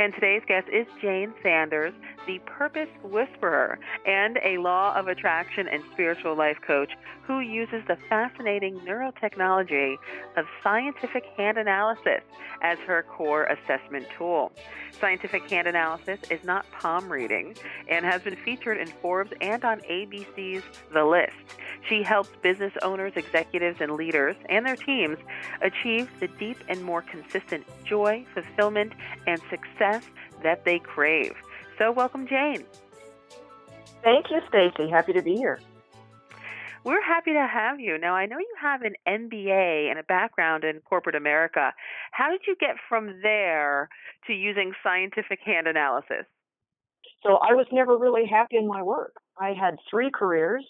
And today's guest is Jane Sanders, the Purpose Whisperer and a law of attraction and spiritual life coach who uses the fascinating neurotechnology of scientific hand analysis as her core assessment tool. Scientific hand analysis is not palm reading and has been featured in Forbes and on ABC's The List. She helps business owners, executives, and leaders and their teams achieve the deep and more consistent joy, fulfillment, and success that they crave. So, welcome, Jane. Thank you, Stacy. Happy to be here. We're happy to have you. Now, I know you have an MBA and a background in corporate America. How did you get from there to using scientific hand analysis? So, I was never really happy in my work. I had three careers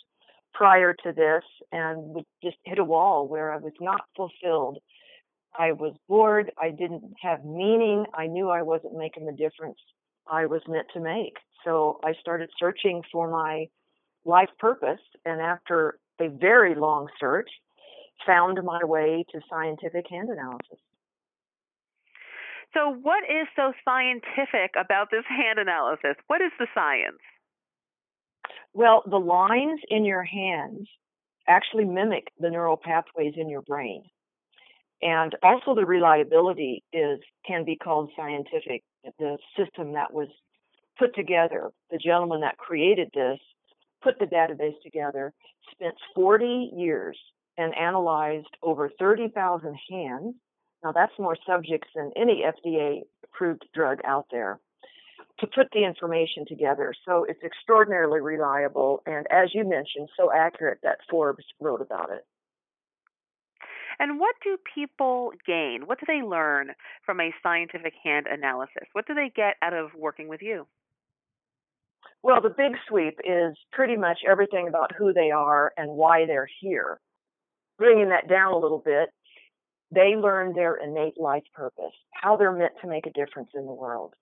prior to this and just hit a wall where I was not fulfilled. I was bored. I didn't have meaning. I knew I wasn't making the difference I was meant to make. So I started searching for my life purpose. And after a very long search, found my way to scientific hand analysis. So, what is so scientific about this hand analysis? What is the science? Well, the lines in your hands actually mimic the neural pathways in your brain. And also the reliability is can be called scientific. The system that was put together, the gentleman that created this, put the database together, spent 40 years and analyzed over 30,000 hands. Now that's more subjects than any FDA approved drug out there to put the information together. So it's extraordinarily reliable and, as you mentioned, so accurate that Forbes wrote about it. And what do people gain? What do they learn from a scientific hand analysis? What do they get out of working with you? Well, the big sweep is pretty much everything about who they are and why they're here. Bringing that down a little bit, they learn their innate life purpose, how they're meant to make a difference in the world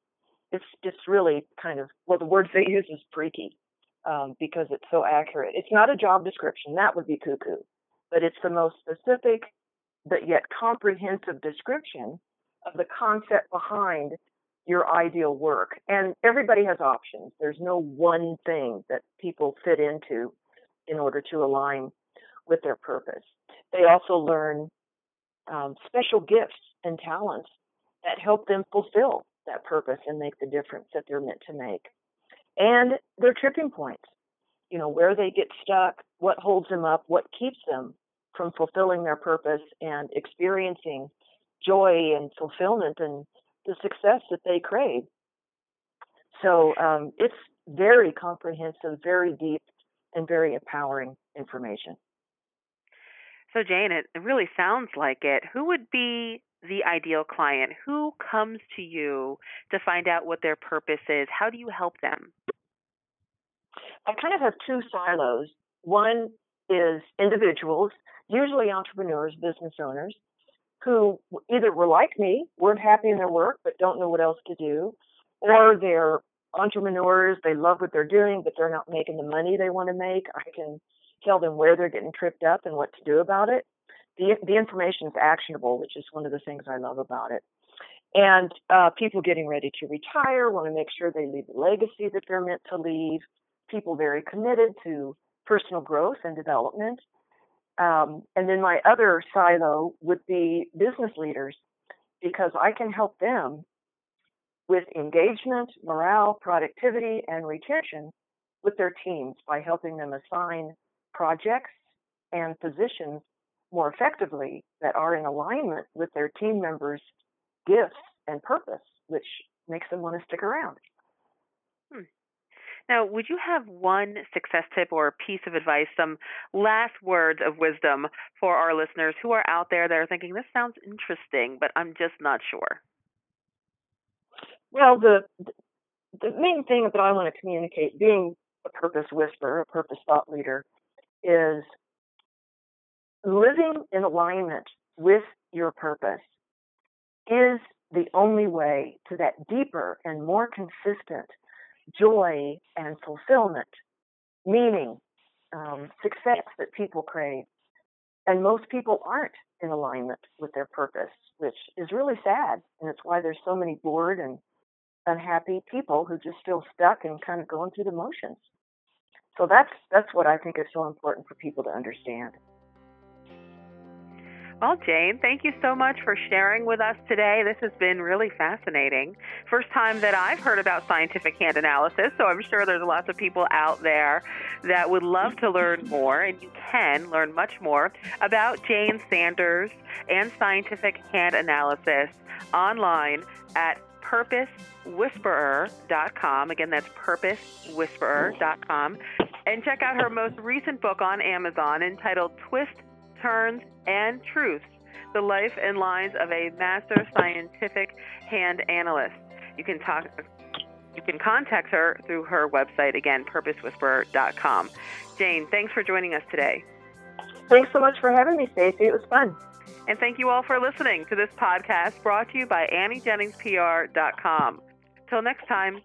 it's just really kind of well the words they use is freaky um, because it's so accurate. It's not a job description that would be cuckoo, but it's the most specific but yet comprehensive description of the concept behind your ideal work. And everybody has options. There's no one thing that people fit into in order to align with their purpose. They also learn um, special gifts and talents that help them fulfill that purpose and make the difference that they're meant to make. And their tripping points, you know, where they get stuck, what holds them up, what keeps them from fulfilling their purpose and experiencing joy and fulfillment and the success that they crave. So um, it's very comprehensive, very deep, and very empowering information. So, Jane, it really sounds like it. Who would be the ideal client? Who comes to you to find out what their purpose is? How do you help them? I kind of have two silos. One is individuals, usually entrepreneurs, business owners, who either were like me, weren't happy in their work, but don't know what else to do, or they're entrepreneurs, they love what they're doing, but they're not making the money they want to make. I can tell them where they're getting tripped up and what to do about it the the information is actionable, which is one of the things I love about it. And uh, people getting ready to retire want to make sure they leave the legacy that they're meant to leave. People very committed to personal growth and development. Um, and then my other silo would be business leaders, because I can help them with engagement, morale, productivity, and retention with their teams by helping them assign projects and positions more effectively that are in alignment with their team members' gifts and purpose, which makes them want to stick around. Hmm. Now, would you have one success tip or piece of advice, some last words of wisdom for our listeners who are out there that are thinking, this sounds interesting, but I'm just not sure? Well, the the main thing that I want to communicate, being a purpose whisperer, a purpose thought leader, is living in alignment with your purpose is the only way to that deeper and more consistent joy and fulfillment, meaning, um, success that people crave. And most people aren't in alignment with their purpose, which is really sad. And it's why there's so many bored and unhappy people who just feel stuck and kind of going through the motions. So that's that's what I think is so important for people to understand. Well, Jane, thank you so much for sharing with us today. This has been really fascinating. First time that I've heard about scientific hand analysis, so I'm sure there's lots of people out there that would love to learn more, and you can learn much more about Jane Sanders and scientific hand analysis online at purposewhisperer.com. Again, that's purposewhisperer.com. And check out her most recent book on Amazon entitled Twist turns, and truths the life and lines of a master scientific hand analyst. You can talk you can contact her through her website again purposewhisperer.com. Jane, thanks for joining us today. Thanks so much for having me, Stacy. It was fun. And thank you all for listening to this podcast brought to you by AnnieJenningsPR.com. Till next time.